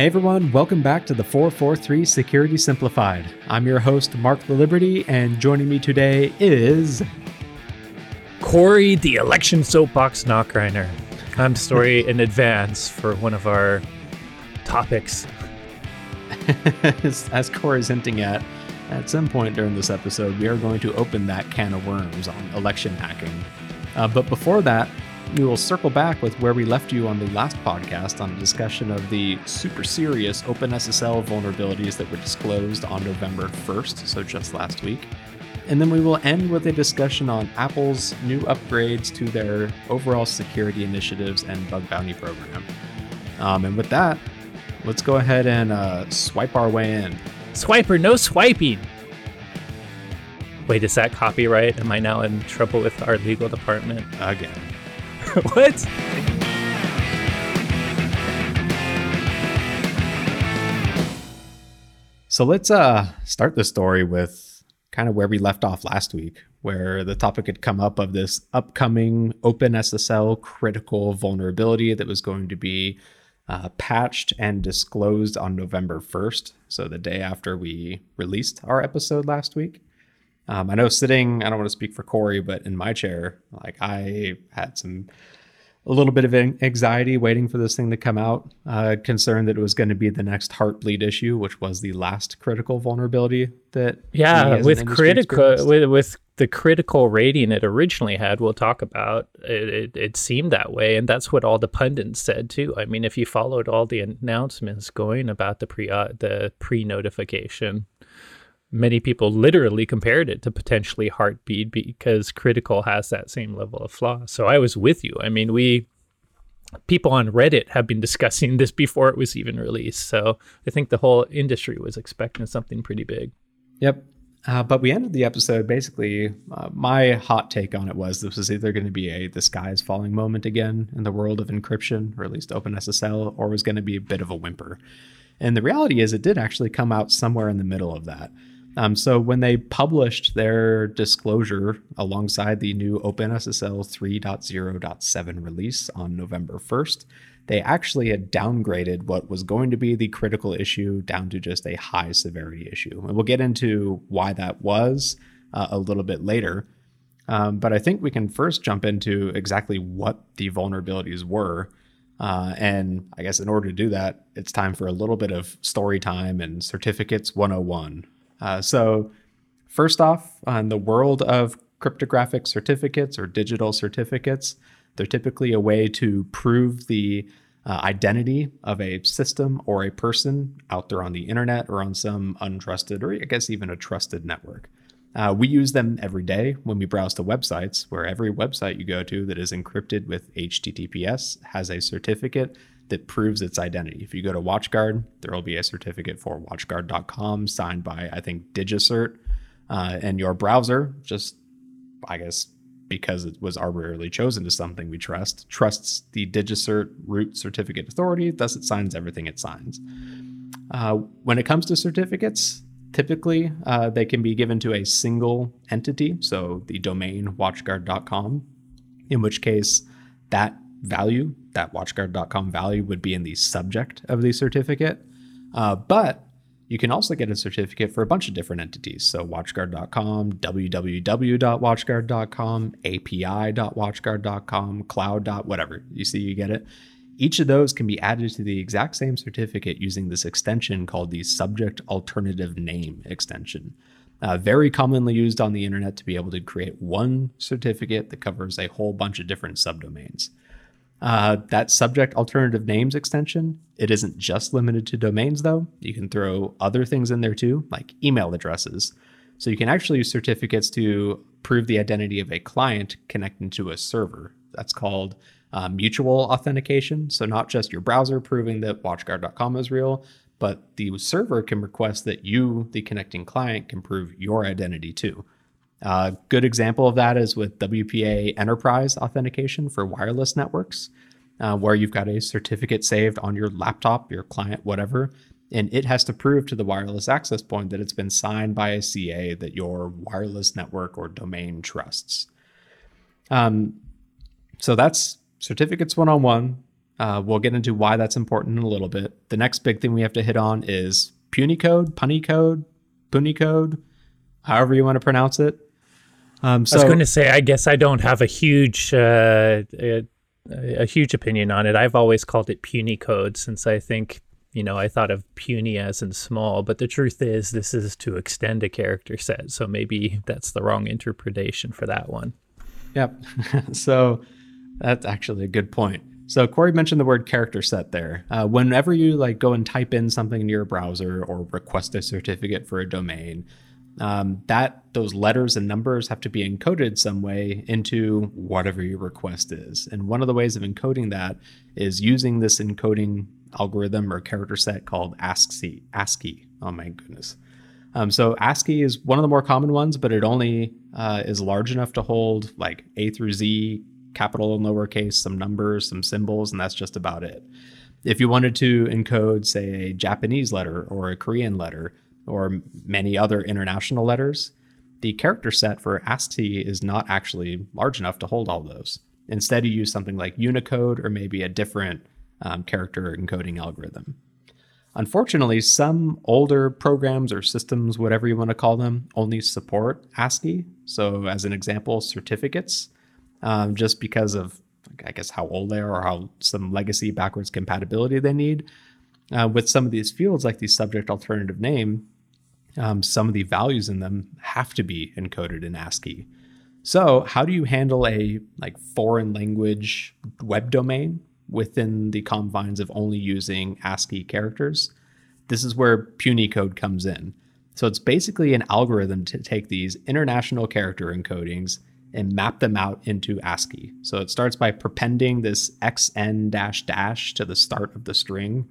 Hey everyone, welcome back to the 443 Security Simplified. I'm your host, Mark Laliberte, and joining me today is. Corey, the election soapbox Nachreiner. I'm story in advance for one of our topics. as, as Corey's hinting at, at some point during this episode, we are going to open that can of worms on election hacking. Uh, but before that, we will circle back with where we left you on the last podcast on a discussion of the super serious OpenSSL vulnerabilities that were disclosed on November 1st, so just last week. And then we will end with a discussion on Apple's new upgrades to their overall security initiatives and bug bounty program. Um, and with that, let's go ahead and uh, swipe our way in. Swiper, no swiping. Wait, is that copyright? Am I now in trouble with our legal department? Again. what? So let's uh, start the story with kind of where we left off last week, where the topic had come up of this upcoming OpenSSL critical vulnerability that was going to be uh, patched and disclosed on November 1st. So the day after we released our episode last week. Um, I know sitting, I don't want to speak for Corey, but in my chair, like I had some a little bit of anxiety waiting for this thing to come out, uh, concerned that it was going to be the next heartbleed issue, which was the last critical vulnerability that yeah, with critical with with the critical rating it originally had, we'll talk about. It, it, it seemed that way, and that's what all the pundits said too. I mean, if you followed all the announcements going about the pre uh, the pre notification many people literally compared it to potentially Heartbleed because critical has that same level of flaw so i was with you i mean we people on reddit have been discussing this before it was even released so i think the whole industry was expecting something pretty big yep uh, but we ended the episode basically. Uh, my hot take on it was this was either going to be a the sky is falling moment again in the world of encryption, or at least OpenSSL, or was going to be a bit of a whimper. And the reality is, it did actually come out somewhere in the middle of that. Um, so when they published their disclosure alongside the new OpenSSL 3.0.7 release on November 1st, they actually had downgraded what was going to be the critical issue down to just a high severity issue. And we'll get into why that was uh, a little bit later. Um, but I think we can first jump into exactly what the vulnerabilities were. Uh, and I guess in order to do that, it's time for a little bit of story time and certificates 101. Uh, so, first off, on the world of cryptographic certificates or digital certificates, they're typically a way to prove the uh, identity of a system or a person out there on the internet or on some untrusted or I guess even a trusted network. Uh, we use them every day when we browse to websites, where every website you go to that is encrypted with HTTPS has a certificate that proves its identity. If you go to WatchGuard, there will be a certificate for watchguard.com signed by, I think, DigiCert. Uh, and your browser, just, I guess, because it was arbitrarily chosen to something we trust, trusts the DigiCert root certificate authority, thus it signs everything it signs. Uh, when it comes to certificates, typically uh, they can be given to a single entity, so the domain watchguard.com, in which case that value, that watchguard.com value would be in the subject of the certificate. Uh, but you can also get a certificate for a bunch of different entities. So watchguard.com, www.watchguard.com, api.watchguard.com, cloud. whatever. You see, you get it. Each of those can be added to the exact same certificate using this extension called the Subject Alternative Name extension. Uh, very commonly used on the internet to be able to create one certificate that covers a whole bunch of different subdomains. Uh, that subject alternative names extension, it isn't just limited to domains though. You can throw other things in there too, like email addresses. So you can actually use certificates to prove the identity of a client connecting to a server. That's called uh, mutual authentication. So not just your browser proving that watchguard.com is real, but the server can request that you, the connecting client, can prove your identity too. A good example of that is with WPA Enterprise authentication for wireless networks, uh, where you've got a certificate saved on your laptop, your client, whatever, and it has to prove to the wireless access point that it's been signed by a CA that your wireless network or domain trusts. Um, so that's certificates one on one. We'll get into why that's important in a little bit. The next big thing we have to hit on is Punycode, Punycode, Punycode, however you want to pronounce it. Um, so, I was going to say, I guess I don't have a huge uh, a, a, huge opinion on it. I've always called it puny code since I think you know I thought of puny as in small, but the truth is this is to extend a character set, so maybe that's the wrong interpretation for that one. Yep. so that's actually a good point. So Corey mentioned the word character set there. Uh, whenever you like go and type in something in your browser or request a certificate for a domain, um, that those letters and numbers have to be encoded some way into whatever your request is. And one of the ways of encoding that is using this encoding algorithm or character set called ASCII. ASCII. Oh my goodness. Um, so ASCII is one of the more common ones, but it only uh, is large enough to hold like A through Z, capital and lowercase, some numbers, some symbols, and that's just about it. If you wanted to encode, say, a Japanese letter or a Korean letter or many other international letters, the character set for ASCII is not actually large enough to hold all those. Instead, you use something like Unicode or maybe a different um, character encoding algorithm. Unfortunately, some older programs or systems, whatever you want to call them, only support ASCII. So, as an example, certificates, um, just because of, I guess, how old they are or how some legacy backwards compatibility they need. Uh, with some of these fields, like the subject alternative name, um, some of the values in them have to be encoded in ASCII. So, how do you handle a like foreign language web domain within the confines of only using ASCII characters. This is where Punycode comes in. So it's basically an algorithm to take these international character encodings and map them out into ASCII. So it starts by prepending this xn dash dash to the start of the string.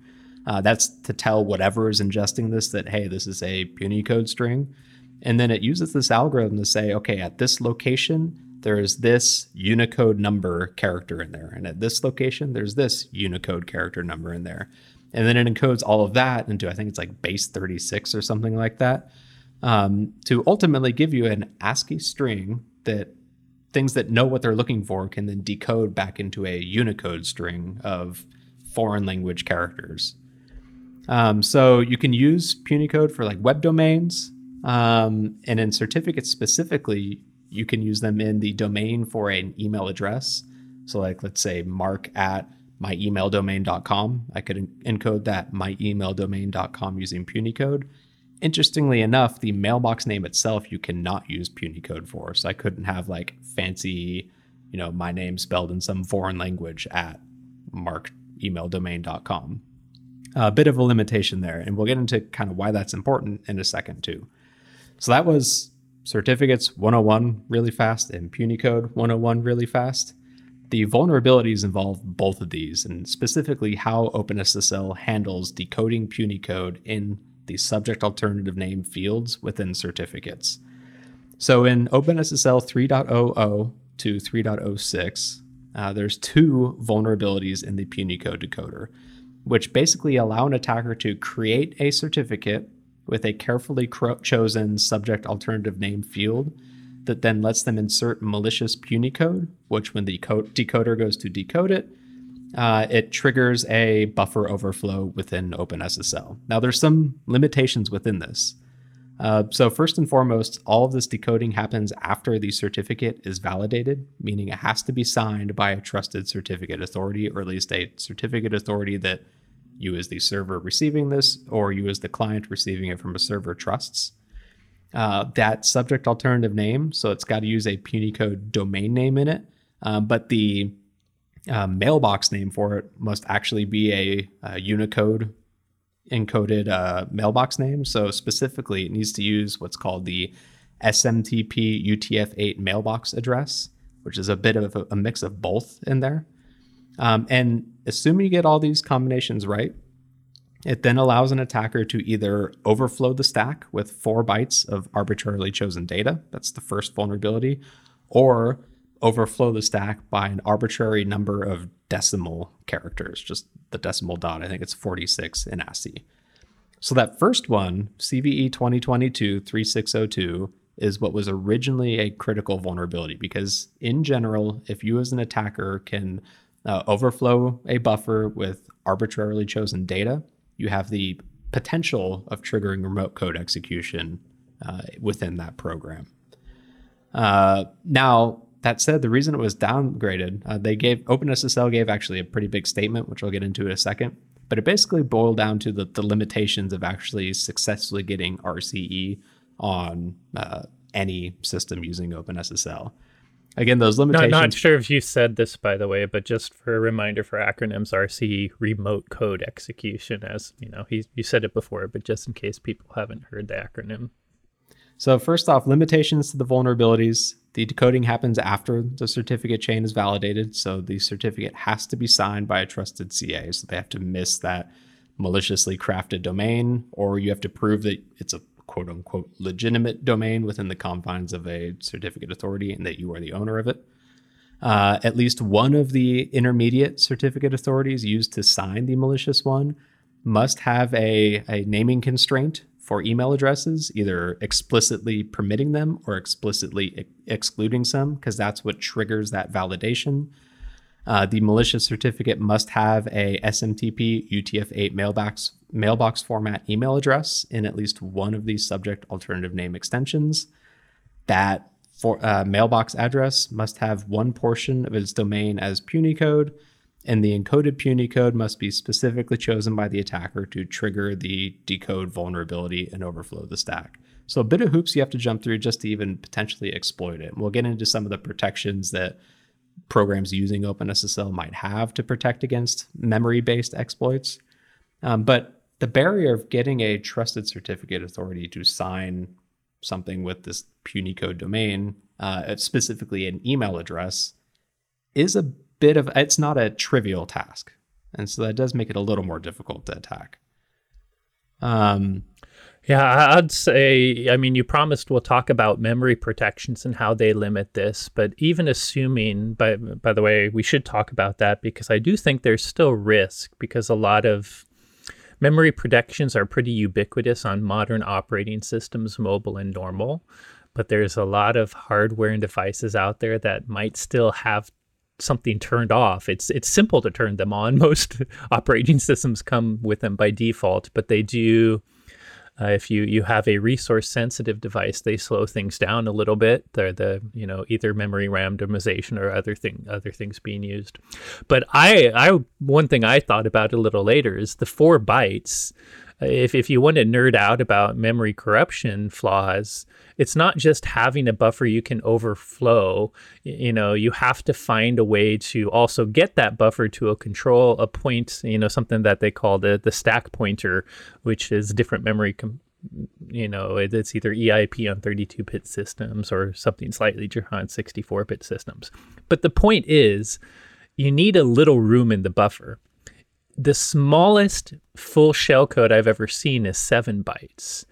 Uh, that's to tell whatever is ingesting this that, hey, this is a Punycode string. And then it uses this algorithm to say, okay, at this location, there's this Unicode number character in there. And at this location, there's this Unicode character number in there. And then it encodes all of that into, I think it's like base 36 or something like that, um, to ultimately give you an ASCII string that things that know what they're looking for can then decode back into a Unicode string of foreign language characters. Um, so you can use Punycode for like web domains. Um, and in certificates specifically, you can use them in the domain for an email address. So, like, let's say mark at myemaildomain.com. I could encode that myemaildomain.com using Punycode. Interestingly enough, the mailbox name itself you cannot use Punycode for. So I couldn't have like fancy, you know, my name spelled in some foreign language at markemaildomain.com. A bit of a limitation there, and we'll get into kind of why that's important in a second too. So that was certificates 101 really fast and Punycode 101 really fast. The vulnerabilities involve both of these, and specifically how OpenSSL handles decoding Punycode in the subject alternative name fields within certificates. So in OpenSSL 3.00 to 3.06, uh, there's two vulnerabilities in the Punycode decoder, which basically allow an attacker to create a certificate with a carefully cro- chosen subject alternative name field that then lets them insert malicious Punycode, which when the co- decoder goes to decode it, uh, it triggers a buffer overflow within OpenSSL. Now, there's some limitations within this. Uh, so, first and foremost, all of this decoding happens after the certificate is validated, meaning it has to be signed by a trusted certificate authority, or at least a certificate authority that you as the server receiving this, or you as the client receiving it from a server trusts. Uh, that subject alternative name, so it's got to use a Punycode domain name in it, um, but the uh, mailbox name for it must actually be a, a Unicode encoded uh, mailbox name. So specifically, it needs to use what's called the SMTP UTF-8 mailbox address, which is a bit of a, a mix of both in there. Um, and assuming you get all these combinations right, it then allows an attacker to either overflow the stack with four bytes of arbitrarily chosen data. That's the first vulnerability. Or overflow the stack by an arbitrary number of decimal characters, just the decimal dot. I think it's 46 in ASCII. So that first one, CVE 2022 3602, is what was originally a critical vulnerability because, in general, if you as an attacker can uh, overflow a buffer with arbitrarily chosen data, you have the potential of triggering remote code execution uh, within that program. Uh, now, that said, the reason it was downgraded, uh, they gave OpenSSL gave actually a pretty big statement, which I'll get into in a second. But it basically boiled down to the, the limitations of actually successfully getting RCE on uh, any system using OpenSSL. Again, those limitations. Not, not sure if you said this, by the way, but just for a reminder for acronyms, RCE remote code execution. As you know, he, you said it before, but just in case people haven't heard the acronym. So first off, limitations to the vulnerabilities. The decoding happens after the certificate chain is validated, so the certificate has to be signed by a trusted CA. So they have to miss that maliciously crafted domain, or you have to prove that it's a quote unquote legitimate domain within the confines of a certificate authority and that you are the owner of it. Uh, at least one of the intermediate certificate authorities used to sign the malicious one must have a, a naming constraint for email addresses, either explicitly permitting them or explicitly ex- excluding some, because that's what triggers that validation. Uh, the malicious certificate must have a SMTP UTF-8 mailbox mailbox format email address in at least one of these subject alternative name extensions. That for, uh, mailbox address must have one portion of its domain as Punycode, and the encoded Punycode must be specifically chosen by the attacker to trigger the decode vulnerability and overflow the stack. So a bit of hoops you have to jump through just to even potentially exploit it. And we'll get into some of the protections that programs using OpenSSL might have to protect against memory-based exploits. Um, but the barrier of getting a trusted certificate authority to sign something with this Punycode domain, uh, specifically an email address, is a bit of it's not a trivial task, and so that does make it a little more difficult to attack. Um, yeah, I'd say, I mean, you promised we'll talk about memory protections and how they limit this, but even assuming, by, by the way, we should talk about that because I do think there's still risk because a lot of Memory protections are pretty ubiquitous on modern operating systems, mobile and normal, but there's a lot of hardware and devices out there that might still have something turned off. It's it's simple to turn them on. Most operating systems come with them by default, but they do uh, if you you have a resource sensitive device, they slow things down a little bit. They're the you know either memory randomization or other thing other things being used. But I I one thing I thought about a little later is the four bytes if, if you want to nerd out about memory corruption flaws, it's not just having a buffer you can overflow. You know, you have to find a way to also get that buffer to a control, a point, you know, something that they call the, the stack pointer, which is different memory com- you know, it's either EIP on 32 bit systems or something slightly different on 64 bit systems. But the point is, you need a little room in the buffer the smallest full shellcode I've ever seen is seven bytes.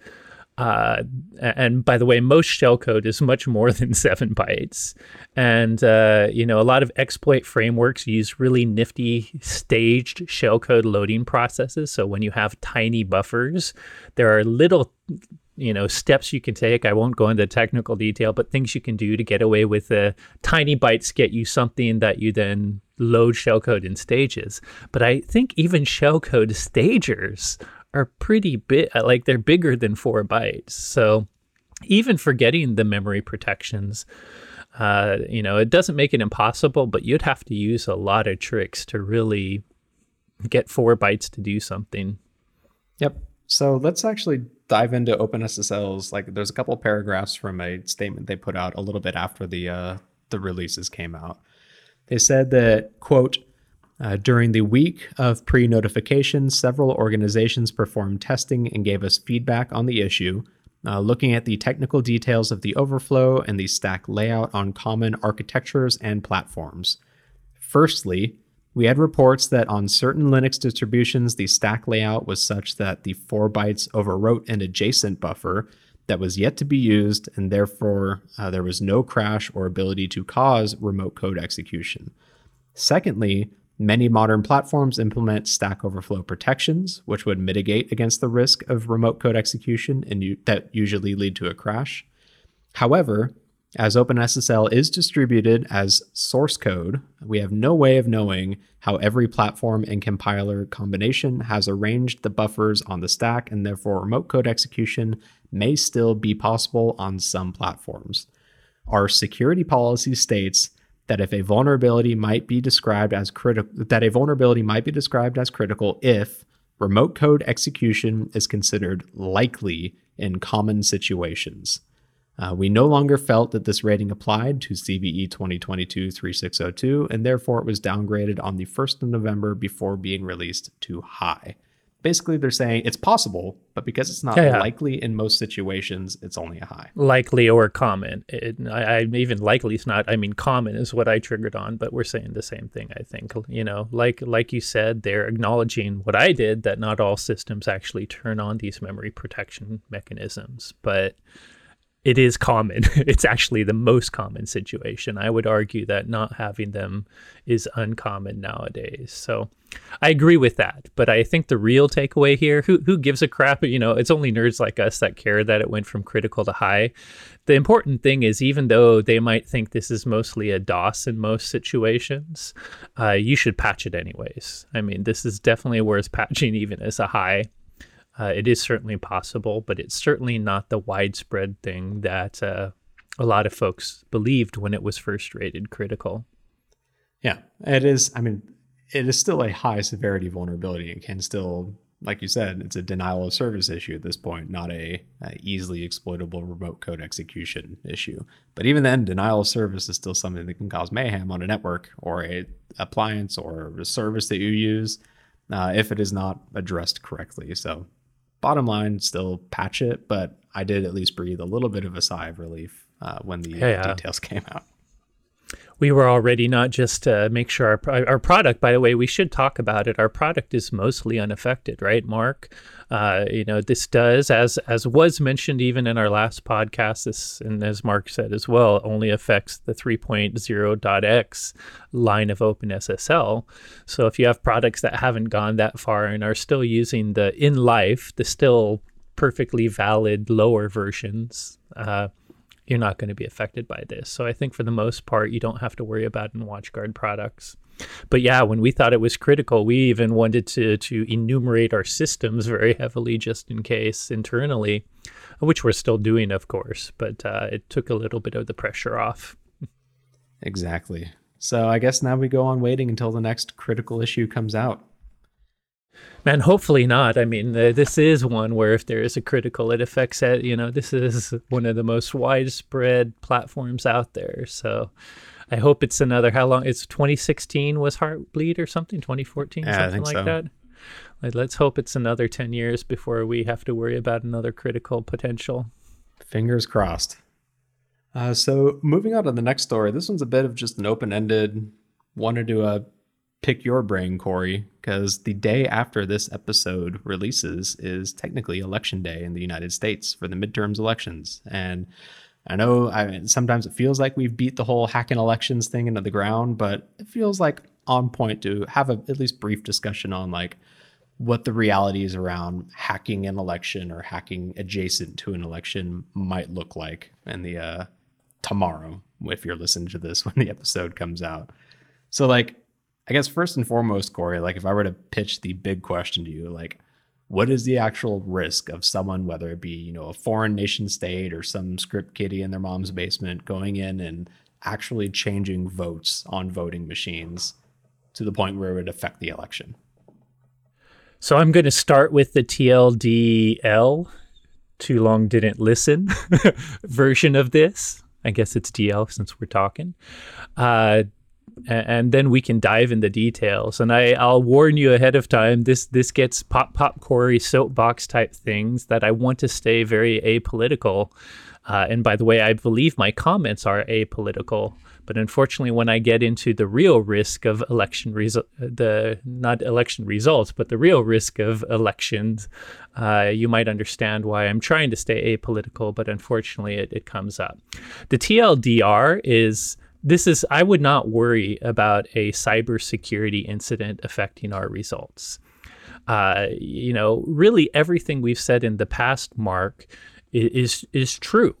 Uh, and by the way, most shellcode is much more than seven bytes. And, uh, you know, a lot of exploit frameworks use really nifty staged shellcode loading processes. So when you have tiny buffers, there are little you know steps you can take. I won't go into technical detail but things you can do to get away with the tiny bytes get you something that you then load shellcode in stages. But i think even shellcode stagers are pretty big like they're bigger than four bytes. So even forgetting the memory protections uh, you know it doesn't make it impossible but you'd have to use a lot of tricks to really get four bytes to do something. Yep. So let's actually dive into OpenSSL's like there's a couple paragraphs from a statement they put out a little bit after the uh, the releases came out. They said that quote uh, during the week of pre notification, several organizations performed testing and gave us feedback on the issue, uh, looking at the technical details of the overflow and the stack layout on common architectures and platforms. Firstly, we had reports that on certain Linux distributions, the stack layout was such that the 4 bytes overwrote an adjacent buffer that was yet to be used, and therefore uh, there was no crash or ability to cause remote code execution. Secondly, many modern platforms implement Stack Overflow protections, which would mitigate against the risk of remote code execution and that usually lead to a crash. However, As OpenSSL is distributed as source code, we have no way of knowing how every platform and compiler combination has arranged the buffers on the stack, and therefore remote code execution may still be possible on some platforms. Our security policy states that if a vulnerability might be described as critical that a vulnerability might be described as critical if remote code execution is considered likely in common situations. Uh, we no longer felt that this rating applied to CVE 2022 3602, and therefore it was downgraded on the 1st of November before being released to high. Basically, they're saying it's possible, but because it's not yeah, yeah. likely in most situations, it's only a high. Likely or common. It, I, I, even likely is not. I mean, common is what I triggered on, but we're saying the same thing. I think you know, like like you said, they're acknowledging what I did that not all systems actually turn on these memory protection mechanisms, but it is common. it's actually the most common situation. I would argue that not having them is uncommon nowadays. So I agree with that. But I think the real takeaway here, who who gives a crap? You know, it's only nerds like us that care that it went from critical to high. The important thing is, even though they might think this is mostly a DOS in most situations, uh, you should patch it anyways. I mean, this is definitely worth patching even as a high. Uh, it is certainly possible, but it's certainly not the widespread thing that uh, a lot of folks believed when it was first rated critical. Yeah, it is. I mean, it is still a high severity vulnerability and can still, like you said, it's a denial of service issue at this point, not a, a easily exploitable remote code execution issue. But even then, denial of service is still something that can cause mayhem on a network or a appliance or a service that you use uh, if it is not addressed correctly. So bottom line, still patch it, but I did at least breathe a little bit of a sigh of relief uh, when the yeah, yeah. details came out we were already not just to make sure our, our product by the way we should talk about it our product is mostly unaffected right mark? Uh, you know this does as as was mentioned even in our last podcast this and as mark said as well only affects the 3.0.x line of openssl. So if you have products that haven't gone that far and are still using the in life the still perfectly valid lower versions uh, you're not going to be affected by this. So I think for the most part, you don't have to worry about in WatchGuard products. But yeah, when we thought it was critical, we even wanted to to enumerate our systems very heavily just in case internally, which we're still doing, of course. But uh, it took a little bit of the pressure off. Exactly. So I guess now we go on waiting until the next critical issue comes out. Man, hopefully not. I mean, uh, this is one where if there is a critical, it affects it. You know, this is one of the most widespread platforms out there. So I hope it's another. How long? It's 2016 was Heartbleed or something. 2014, yeah, something like so. that. Like, let's hope it's another 10 years before we have to worry about another critical potential. Fingers crossed. Uh, so moving on to the next story, this one's a bit of just an open-ended. Wanted to uh, pick your brain, Corey, because the day after this episode releases is technically election day in the United States for the midterms elections. And I know I mean, sometimes it feels like we've beat the whole hacking elections thing into the ground, but it feels like on point to have a at least brief discussion on like what the realities around hacking an election or hacking adjacent to an election might look like in the uh, tomorrow if you're listening to this when the episode comes out. So like I guess first and foremost, Corey, like if I were to pitch the big question to you, like what is the actual risk of someone, whether it be, you know, a foreign nation state or some script kiddie in their mom's basement going in and actually changing votes on voting machines to the point where it would affect the election? So I'm going to start with the TLDL, too long didn't listen version of this. I guess it's DL since we're talking. Uh, and then we can dive in the details. And I, I'll warn you ahead of time. This this gets pop pop Corey soapbox type things that I want to stay very apolitical. Uh, and by the way, I believe my comments are apolitical. But unfortunately, when I get into the real risk of election result, the not election results, but the real risk of elections, uh, you might understand why I'm trying to stay apolitical. But unfortunately, it, it comes up. The TLDR is this is I would not worry about a cybersecurity incident affecting our results. Uh, you know, really everything we've said in the past, Mark, is is true.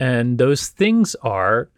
And those things are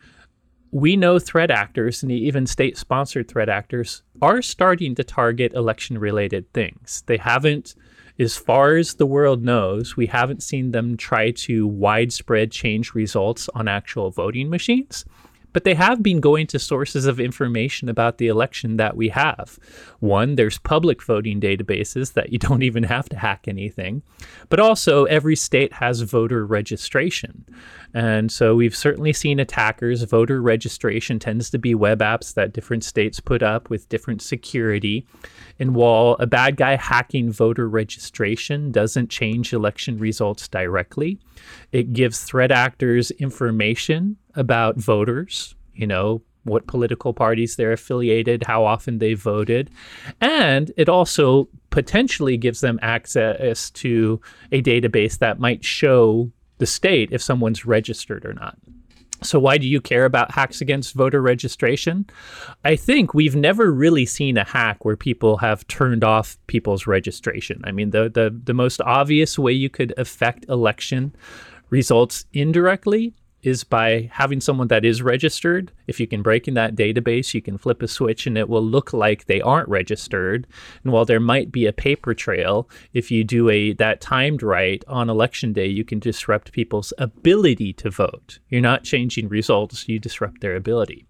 we know threat actors and even state sponsored threat actors are starting to target election related things. They haven't, as far as the world knows, we haven't seen them try to widespread change results on actual voting machines but they have been going to sources of information about the election that we have. One, there's public voting databases that you don't even have to hack anything, but also every state has voter registration. And so we've certainly seen attackers. Voter registration tends to be web apps that different states put up with different security. And while a bad guy hacking voter registration doesn't change election results directly, it gives threat actors information about voters, you know, what political parties they're affiliated, how often they voted. And it also potentially gives them access to a database that might show the state if someone's registered or not. So, why do you care about hacks against voter registration? I think we've never really seen a hack where people have turned off people's registration. I mean, the, the, the most obvious way you could affect election results indirectly is by having someone that is registered. If you can break in that database, you can flip a switch and it will look like they aren't registered. And while there might be a paper trail, if you do a that timed right on election day, you can disrupt people's ability to vote. You're not changing results, you disrupt their ability.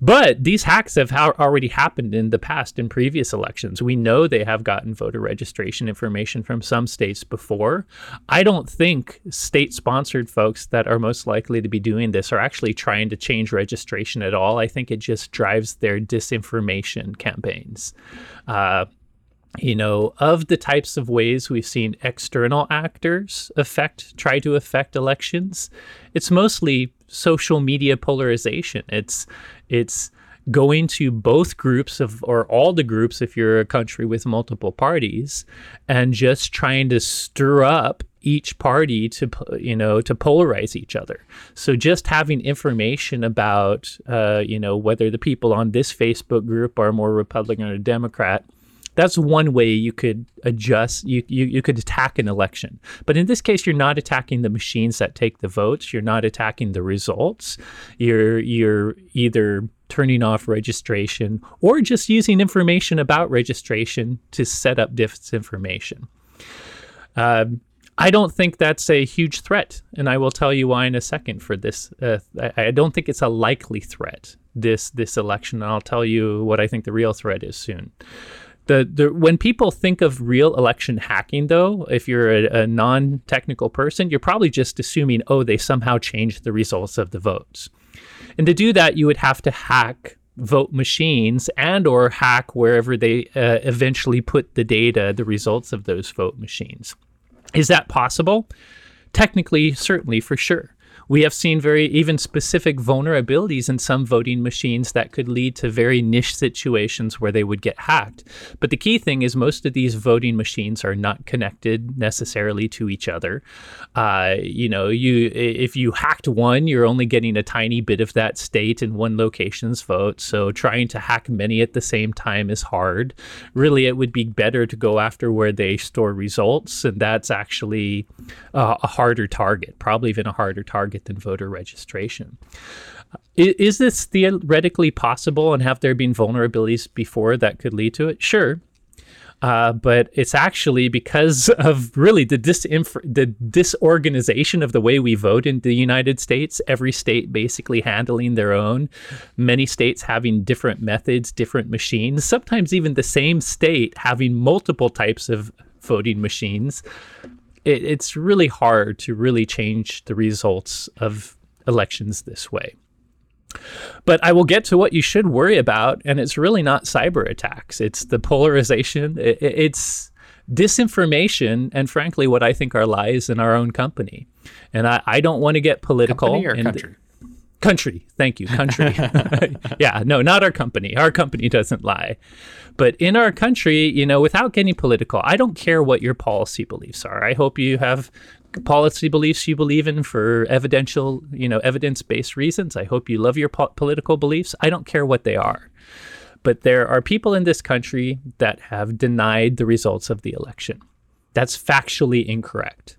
But these hacks have ha- already happened in the past in previous elections. We know they have gotten voter registration information from some states before. I don't think state sponsored folks that are most likely to be doing this are actually trying to change registration at all. I think it just drives their disinformation campaigns. Uh, you know, of the types of ways we've seen external actors affect, try to affect elections, it's mostly social media polarization. It's it's going to both groups of or all the groups if you're a country with multiple parties and just trying to stir up each party to you know to polarize each other so just having information about uh, you know whether the people on this facebook group are more republican or democrat that's one way you could adjust you, you you could attack an election but in this case you're not attacking the machines that take the votes you're not attacking the results you're you're either turning off registration or just using information about registration to set up disinformation um, I don't think that's a huge threat, and I will tell you why in a second. For this, uh, I, don't think it's a likely threat this this election. And I'll tell you what I think the real threat is soon. The, the when people think of real election hacking, though, if you're a, a non-technical person, you're probably just assuming, oh, they somehow changed the results of the votes. And to do that, you would have to hack vote machines and or hack wherever they uh, eventually put the data, the results of those vote machines. Is that possible? Technically, certainly, for sure. We have seen very even specific vulnerabilities in some voting machines that could lead to very niche situations where they would get hacked. But the key thing is most of these voting machines are not connected necessarily to each other. Uh, you know, you if you hacked one, you're only getting a tiny bit of that state in one location's vote. So trying to hack many at the same time is hard. Really, it would be better to go after where they store results, and that's actually uh, a harder target, probably even a harder target than voter registration. Is, is this theoretically possible, and have there been vulnerabilities before that could lead to it? Sure. Uh, but it's actually because of really the disinf- the disorganization of the way we vote in the United States. Every state basically handling their own, many states having different methods, different machines. Sometimes even the same state having multiple types of voting machines it, it's really hard to really change the results of elections this way. But I will get to what you should worry about, and it's really not cyber attacks. It's the polarization. It, it's disinformation, and frankly, what I think are lies in our own company. And I, I don't want to get political. Company or country? Country. Thank you. Country. yeah, no, not our company. Our company doesn't lie. But in our country, you know, without getting political, I don't care what your policy beliefs are. I hope you have policy beliefs you believe in for evidential, you know, evidence-based reasons. I hope you love your po- political beliefs. I don't care what they are. But there are people in this country that have denied the results of the election. That's factually incorrect.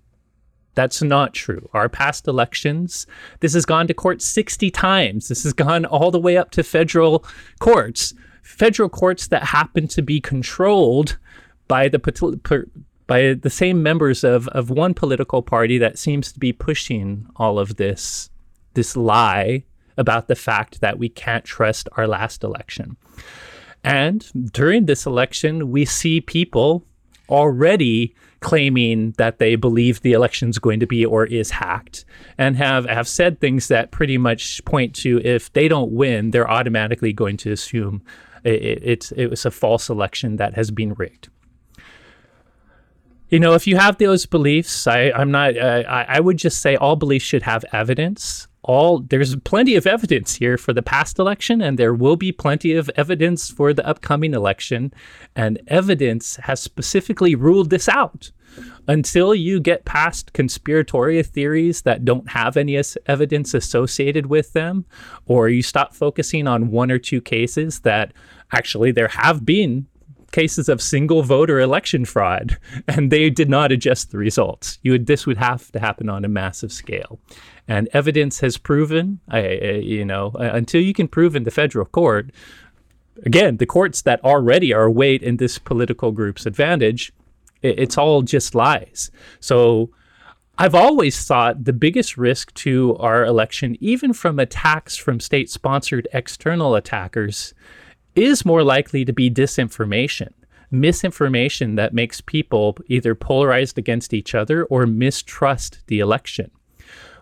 That's not true. Our past elections, this has gone to court 60 times. This has gone all the way up to federal courts, federal courts that happen to be controlled by the by the same members of, of one political party that seems to be pushing all of this this lie about the fact that we can't trust our last election. And during this election, we see people already claiming that they believe the election's going to be or is hacked and have, have said things that pretty much point to if they don't win, they're automatically going to assume it, it, it was a false election that has been rigged you know, if you have those beliefs, I, I'm not. Uh, I, I would just say all beliefs should have evidence. All there's plenty of evidence here for the past election, and there will be plenty of evidence for the upcoming election. And evidence has specifically ruled this out. Until you get past conspiratorial theories that don't have any evidence associated with them, or you stop focusing on one or two cases that actually there have been cases of single voter election fraud, and they did not adjust the results. You would, this would have to happen on a massive scale. And evidence has proven, you know, uh, until you can prove in the federal court, again, the courts that already are weighed in this political group's advantage, it's all just lies. So I've always thought the biggest risk to our election, even from attacks from state sponsored external attackers, is more likely to be disinformation, misinformation that makes people either polarized against each other or mistrust the election.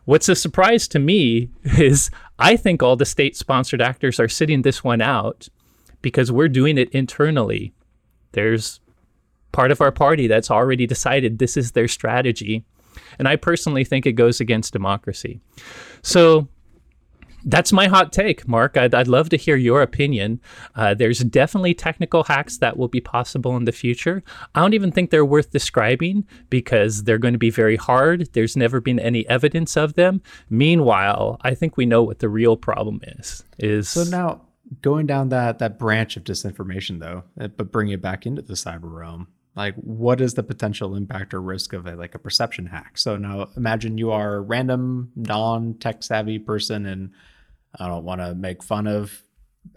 What's a surprise to me is I think all the state sponsored actors are sitting this one out because we're doing it internally. There's part of our party that's already decided this is their strategy. And I personally think it goes against democracy. So that's my hot take, Mark. I'd, I'd love to hear your opinion. Uh, there's definitely technical hacks that will be possible in the future. I don't even think they're worth describing because they're going to be very hard. There's never been any evidence of them. Meanwhile, I think we know what the real problem is. Is so now going down that that branch of disinformation, though, uh, but bringing it back into the cyber realm like what is the potential impact or risk of a, like a perception hack? So now imagine you are a random non-tech savvy person and i don't want to make fun of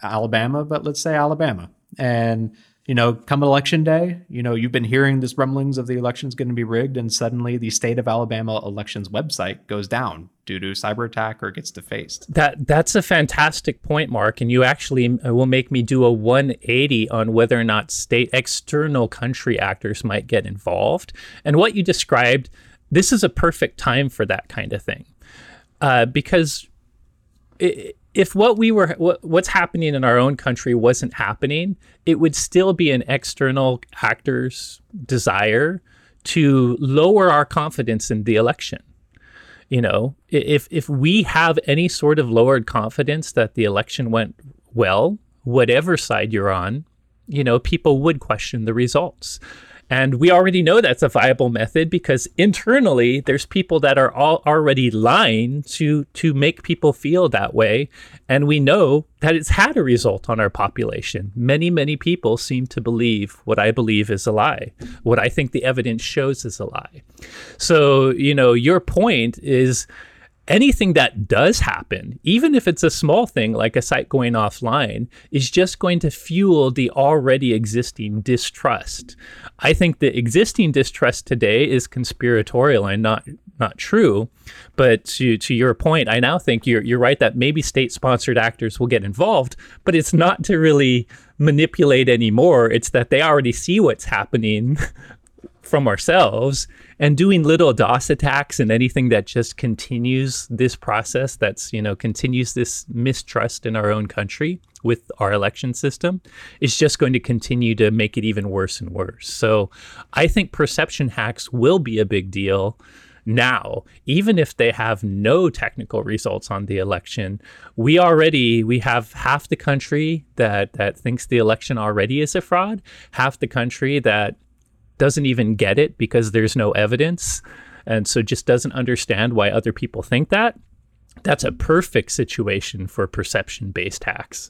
alabama but let's say alabama. And you know, come election day, you know, you've been hearing this rumblings of the election's going to be rigged, and suddenly the state of Alabama elections website goes down due to cyber attack or gets defaced. That that's a fantastic point, Mark, and you actually uh, will make me do a 180 on whether or not state external country actors might get involved. And what you described, this is a perfect time for that kind of thing, uh, because. If what we were what, what's happening in our own country wasn't happening it would still be an external actor's desire to lower our confidence in the election. You know if if we have any sort of lowered confidence that the election went well whatever side you're on you know people would question the results and we already know that's a viable method because internally there's people that are all already lying to to make people feel that way. And we know that it's had a result on our population. Many, many people seem to believe what I believe is a lie, what I think the evidence shows is a lie. So, you know, your point is anything that does happen, even if it's a small thing like a site going offline, is just going to fuel the already existing distrust. I think the existing distrust today is conspiratorial and not not true. But to to your point, I now think you're you're right that maybe state sponsored actors will get involved, but it's not to really manipulate anymore. It's that they already see what's happening from ourselves and doing little DOS attacks and anything that just continues this process that's, you know, continues this mistrust in our own country with our election system is just going to continue to make it even worse and worse. So I think perception hacks will be a big deal now even if they have no technical results on the election we already we have half the country that that thinks the election already is a fraud half the country that doesn't even get it because there's no evidence and so just doesn't understand why other people think that, that's a perfect situation for perception based hacks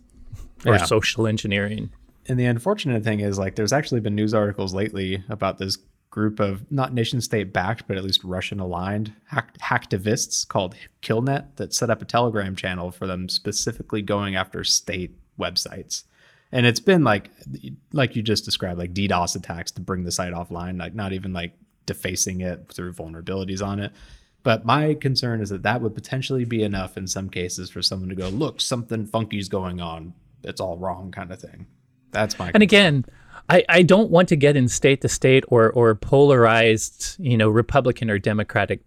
or yeah. social engineering. And the unfortunate thing is, like, there's actually been news articles lately about this group of not nation state backed, but at least Russian aligned hack- hacktivists called Killnet that set up a Telegram channel for them specifically going after state websites. And it's been like, like you just described, like DDoS attacks to bring the site offline, like not even like defacing it through vulnerabilities on it. But my concern is that that would potentially be enough in some cases for someone to go, look, something funky's going on. It's all wrong, kind of thing. That's my. And again, I, I don't want to get in state to state or or polarized, you know, Republican or Democratic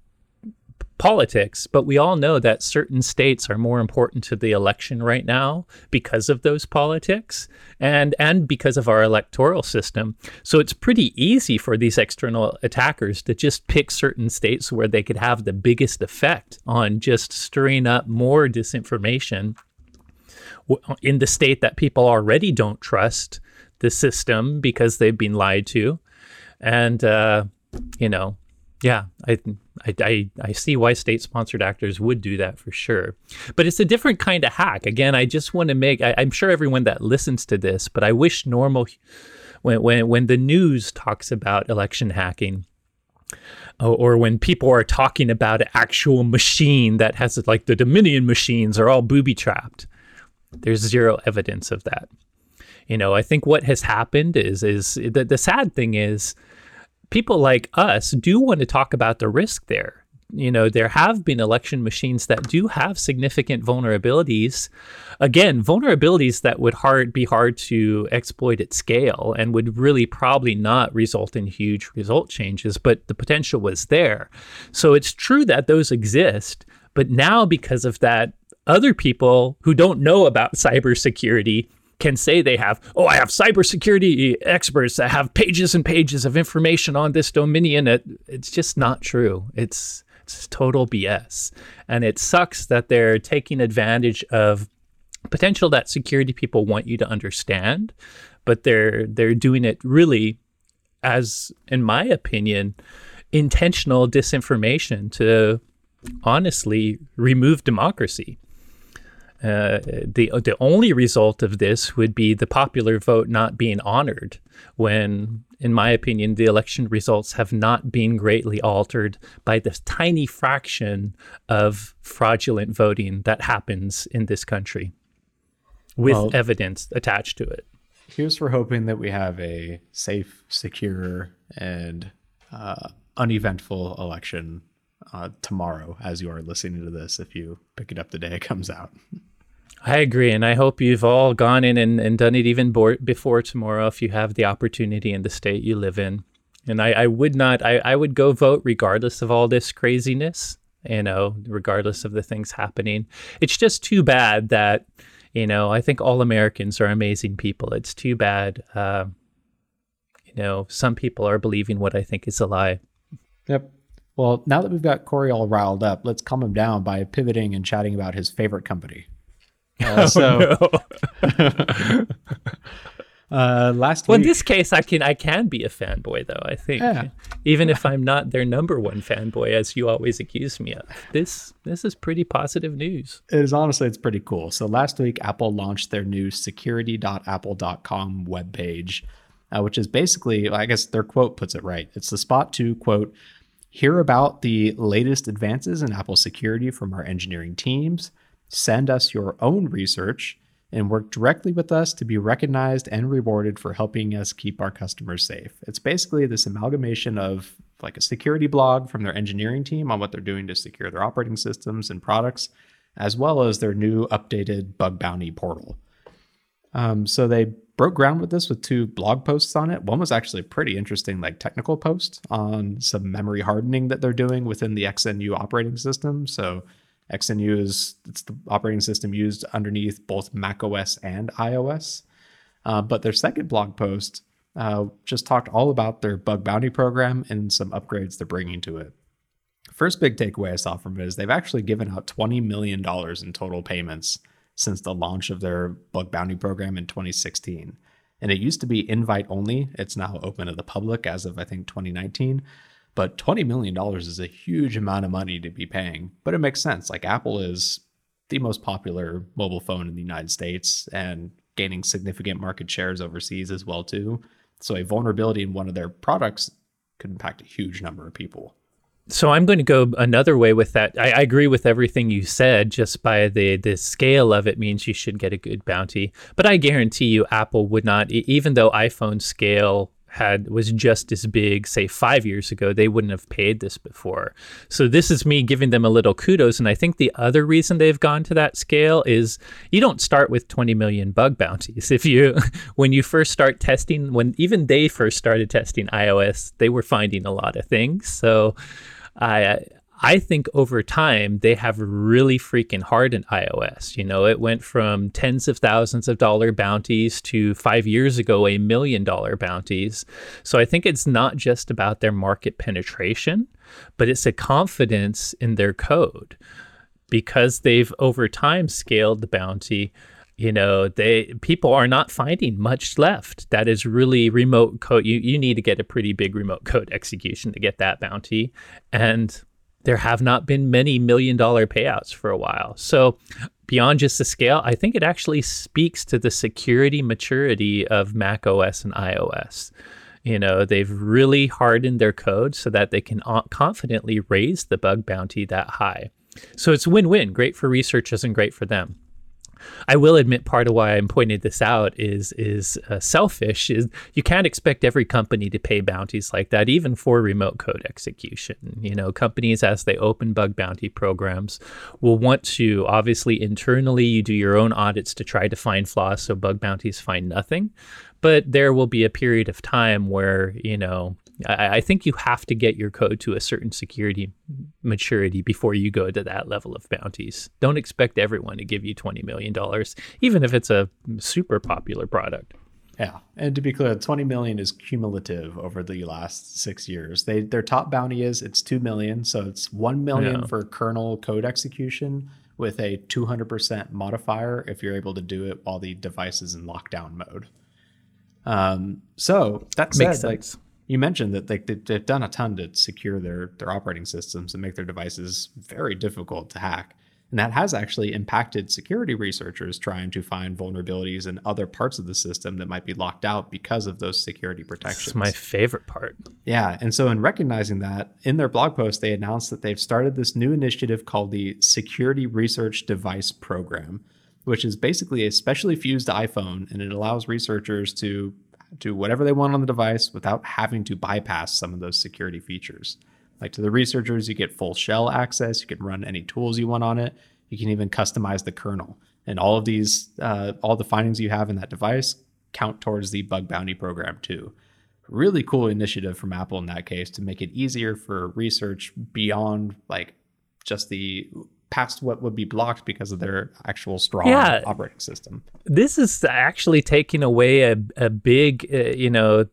politics, but we all know that certain states are more important to the election right now because of those politics and and because of our electoral system. So it's pretty easy for these external attackers to just pick certain states where they could have the biggest effect on just stirring up more disinformation in the state that people already don't trust the system because they've been lied to. And, uh, you know, yeah, I, I, I, see why state sponsored actors would do that for sure. But it's a different kind of hack. Again, I just want to make, I, I'm sure everyone that listens to this, but I wish normal, when, when, when the news talks about election hacking, or when people are talking about an actual machine that has like the Dominion machines are all booby trapped. There's zero evidence of that. You know, I think what has happened is is the, the sad thing is people like us do want to talk about the risk there. You know, there have been election machines that do have significant vulnerabilities. Again, vulnerabilities that would hard be hard to exploit at scale and would really probably not result in huge result changes, but the potential was there. So it's true that those exist, but now because of that other people who don't know about cybersecurity can say they have, oh, I have cybersecurity experts that have pages and pages of information on this Dominion. It, it's just not true. It's it's total BS, and it sucks that they're taking advantage of potential that security people want you to understand, but they're they're doing it really as, in my opinion, intentional disinformation to honestly remove democracy. Uh, the the only result of this would be the popular vote not being honored when in my opinion the election results have not been greatly altered by this tiny fraction of fraudulent voting that happens in this country with well, evidence attached to it. Here's for hoping that we have a safe secure and uh, uneventful election uh, tomorrow as you are listening to this if you pick it up the day it comes out. I agree. And I hope you've all gone in and, and done it even bo- before tomorrow if you have the opportunity in the state you live in. And I, I would not, I, I would go vote regardless of all this craziness, you know, regardless of the things happening. It's just too bad that, you know, I think all Americans are amazing people. It's too bad, uh, you know, some people are believing what I think is a lie. Yep. Well, now that we've got Corey all riled up, let's calm him down by pivoting and chatting about his favorite company. Uh, oh, so, no. uh, last well, week, in this case, I can I can be a fanboy though. I think, yeah. even if I'm not their number one fanboy, as you always accuse me of. This this is pretty positive news. It is honestly, it's pretty cool. So last week, Apple launched their new security.apple.com webpage, uh, which is basically, I guess their quote puts it right. It's the spot to quote hear about the latest advances in Apple security from our engineering teams, send us your own research, and work directly with us to be recognized and rewarded for helping us keep our customers safe. It's basically this amalgamation of like a security blog from their engineering team on what they're doing to secure their operating systems and products, as well as their new updated bug bounty portal. Um, so they broke ground with this with two blog posts on it. One was actually a pretty interesting, like technical post on some memory hardening that they're doing within the XNU operating system. So XNU is it's the operating system used underneath both Mac OS and iOS. Uh, but their second blog post uh, just talked all about their bug bounty program and some upgrades they're bringing to it. First big takeaway I saw from it is they've actually given out $20 million in total payments since the launch of their bug bounty program in 2016. And it used to be invite only. It's now open to the public as of, I think, 2019. But $20 million is a huge amount of money to be paying. But it makes sense. Like Apple is the most popular mobile phone in the United States and gaining significant market shares overseas as well too. So a vulnerability in one of their products could impact a huge number of people so I'm going to go another way with that. I, I, agree with everything you said. Just by the the scale of it means you should get a good bounty. But I guarantee you, Apple would not, even though iPhone scale had was just as big, say five years ago, they wouldn't have paid this before. So this is me giving them a little kudos. And I think the other reason they've gone to that scale is you don't start with 20 million bug bounties. If you when you first start testing, when even they first started testing iOS, they were finding a lot of things. So I I think over time they have really freaking hardened iOS. You know, it went from tens of thousands of dollar bounties to five years ago a million dollar bounties. So I think it's not just about their market penetration, but it's a confidence in their code because they've over time scaled the bounty you know they people are not finding much left. That is really remote code. You, you need to get a pretty big remote code execution to get that bounty. And there have not been many million dollar payouts for a while. So beyond just the scale i think it actually speaks to the security maturity of mac os and ios you know they've really hardened their code so that they can confidently raise the bug bounty that high. So it's win-win. Great for researchers and great for them I will admit part of why I'm pointing this out is is uh, selfish. Is you can't expect every company to pay bounties like that, even for remote code execution. You know, companies as they open bug bounty programs will want to obviously internally you do your own audits to try to find flaws, so bug bounties find nothing. But there will be a period of time where you know I, I, think you have to get your code to a certain security maturity before you go to that level of bounties. Don't expect everyone to give you $20 million, even if it's a super popular product. Yeah, and to be clear, 20 million is cumulative over the last six years. They their top bounty is it's two million, so it's one million yeah. for kernel code execution with a 200% modifier if you're able to do it while the device is in lockdown mode. Um, so that Makes said, sense. like you mentioned that they, they've done a ton to secure their their operating systems and make their devices very difficult to hack. And that has actually impacted security researchers trying to find vulnerabilities in other parts of the system that might be locked out because of those security protections. That's my favorite part. Yeah. And so, in recognizing that, in their blog post, they announced that they've started this new initiative called the Security Research Device Program, which is basically a specially fused iPhone and it allows researchers to do whatever they want on the device without having to bypass some of those security features. Like to the researchers, you get full shell access. You can run any tools you want on it. You can even customize the kernel. And all of these, uh, all the findings you have in that device count towards the bug bounty program too. Really cool initiative from Apple in that case to make it easier for research beyond like just the past what would be blocked because of their actual strong yeah, operating system. This is actually taking away a, a big, uh, you know,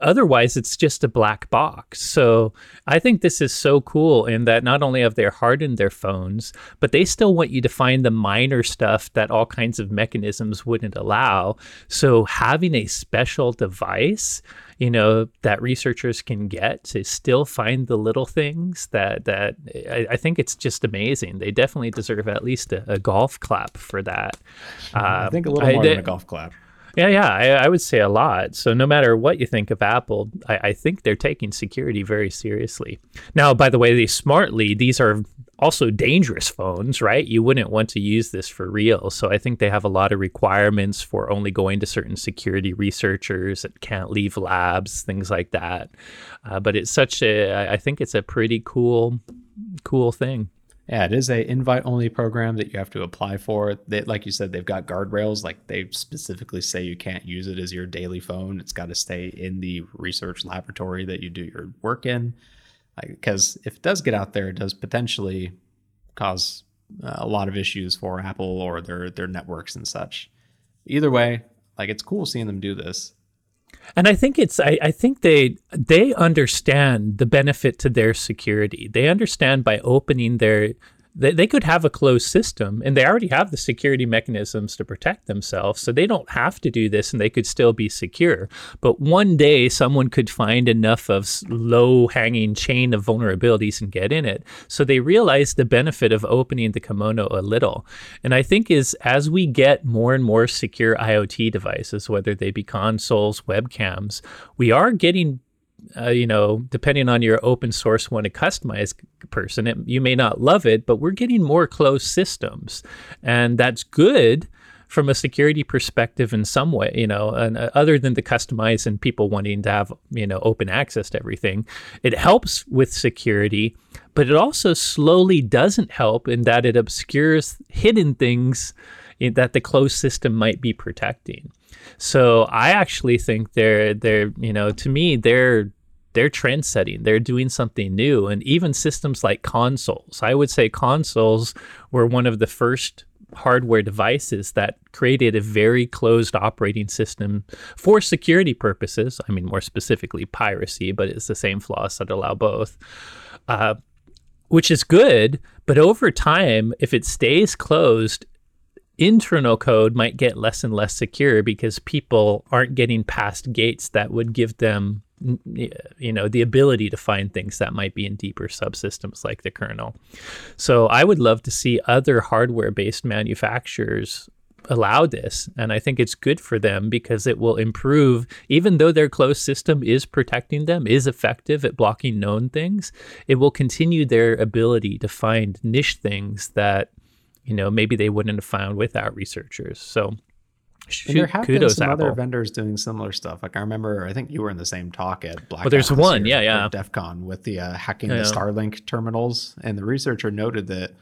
otherwise it's just a black box. So I think this is so cool in that not only have they hardened their phones, but they still want you to find the minor stuff that all kinds of mechanisms wouldn't allow. So having a special device you know that researchers can get to still find the little things that that I, I think it's just amazing. They definitely deserve at least a, a golf clap for that. Uh, I think a little more I, than a golf clap. Yeah, yeah, I, I, would say a lot. So no matter what you think of Apple, I, I, think they're taking security very seriously. Now, by the way, they smartly these are also dangerous phones, right? You wouldn't want to use this for real. So I think they have a lot of requirements for only going to certain security researchers that can't leave labs, things like that. Uh, but it's such a, I think it's a pretty cool, cool thing. Yeah, it is a invite only program that you have to apply for. They, like you said, they've got guardrails. Like they specifically say you can't use it as your daily phone. It's got to stay in the research laboratory that you do your work in. Because if it does get out there, it does potentially cause uh, a lot of issues for Apple or their their networks and such. Either way, like it's cool seeing them do this. And I think it's I, I think they they understand the benefit to their security. They understand by opening their they, they could have a closed system and they already have the security mechanisms to protect themselves. So they don't have to do this and they could still be secure. But one day someone could find enough of low hanging chain of vulnerabilities and get in it. So they realize the benefit of opening the kimono a little. And I think is as we get more and more secure IoT devices, whether they be consoles, webcams, we are getting uh, you know, depending on your open source one to customize person, it, you may not love it, but we're getting more closed systems, and that's good from a security perspective in some way, you know, and uh, other than the customize and people wanting to have, you know, open access to everything, it helps with security, but it also slowly doesn't help in that it obscures hidden things that the closed system might be protecting. So I actually think they're they're you know to me they're they're trend setting. They're doing something new, and even systems like consoles. I would say consoles were one of the first hardware devices that created a very closed operating system for security purposes. I mean, more specifically, piracy, but it's the same flaws that allow both. Uh, which is good, but over time, if it stays closed, internal code might get less and less secure because people aren't getting past gates that would give them you know the ability to find things that might be in deeper subsystems like the kernel so i would love to see other hardware based manufacturers allow this and i think it's good for them because it will improve even though their closed system is protecting them is effective at blocking known things it will continue their ability to find niche things that you know maybe they wouldn't have found without researchers. So there have been some Apple. other vendors doing similar stuff. Like I remember, I think you were in the same talk at Black. Well, there's one, yeah, yeah, DEF CON with the uh, hacking yeah. the Starlink terminals, and the researcher noted that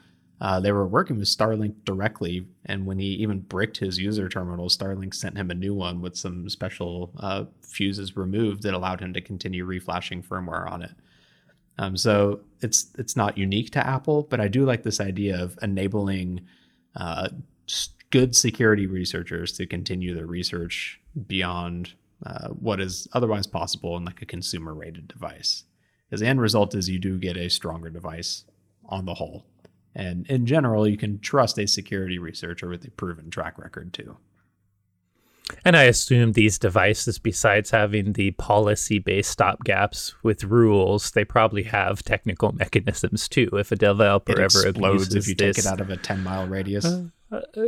uh, they were working with Starlink directly, and when he even bricked his user terminal, Starlink sent him a new one with some special uh, fuses removed that allowed him to continue reflashing firmware on it. Um, so it's it's not unique to Apple, but I do like this idea of enabling uh, good security researchers to continue their research beyond uh, what is otherwise possible in like a consumer rated device. Because the end result is you do get a stronger device on the whole. And in general, you can trust a security researcher with a proven track record too. And I assume these devices, besides having the policy based stopgaps with rules, they probably have technical mechanisms too. If a developer it ever explodes if you this, take it out of a 10 mile radius. Uh,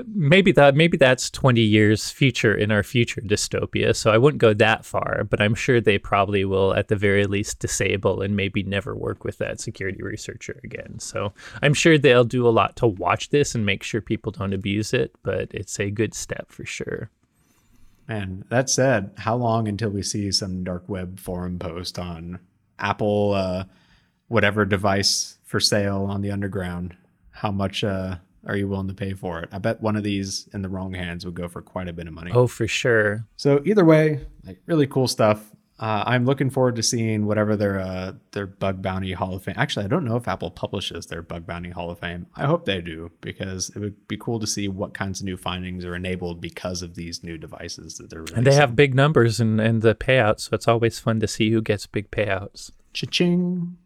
maybe that maybe that's 20 years future in our future dystopia so i wouldn't go that far but i'm sure they probably will at the very least disable and maybe never work with that security researcher again so i'm sure they'll do a lot to watch this and make sure people don't abuse it but it's a good step for sure and that said, how long until we see some dark web forum post on Apple, uh, whatever device for sale on the underground? How much uh, are you willing to pay for it? I bet one of these in the wrong hands would go for quite a bit of money. Oh, for sure. So either way, like really cool stuff. Uh, I'm looking forward to seeing whatever their uh, their Bug Bounty Hall of Fame. Actually, I don't know if Apple publishes their Bug Bounty Hall of Fame. I hope they do because it would be cool to see what kinds of new findings are enabled because of these new devices that they're. Releasing. And they have big numbers and and the payouts, so it's always fun to see who gets big payouts. Cha-ching.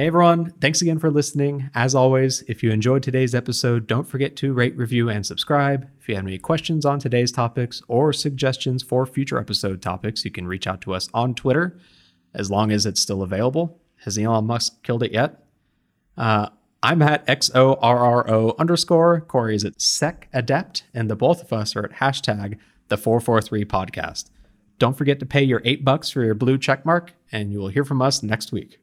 Hey everyone, thanks again for listening. As always, if you enjoyed today's episode, don't forget to rate, review, and subscribe. If you have any questions on today's topics or suggestions for future episode topics, you can reach out to us on Twitter as long as it's still available. Has Elon Musk killed it yet? Uh, I'm at XORRO underscore. Corey is at Sec Adept, and the both of us are at hashtag the 443 podcast. Don't forget to pay your eight bucks for your blue check mark, and you will hear from us next week.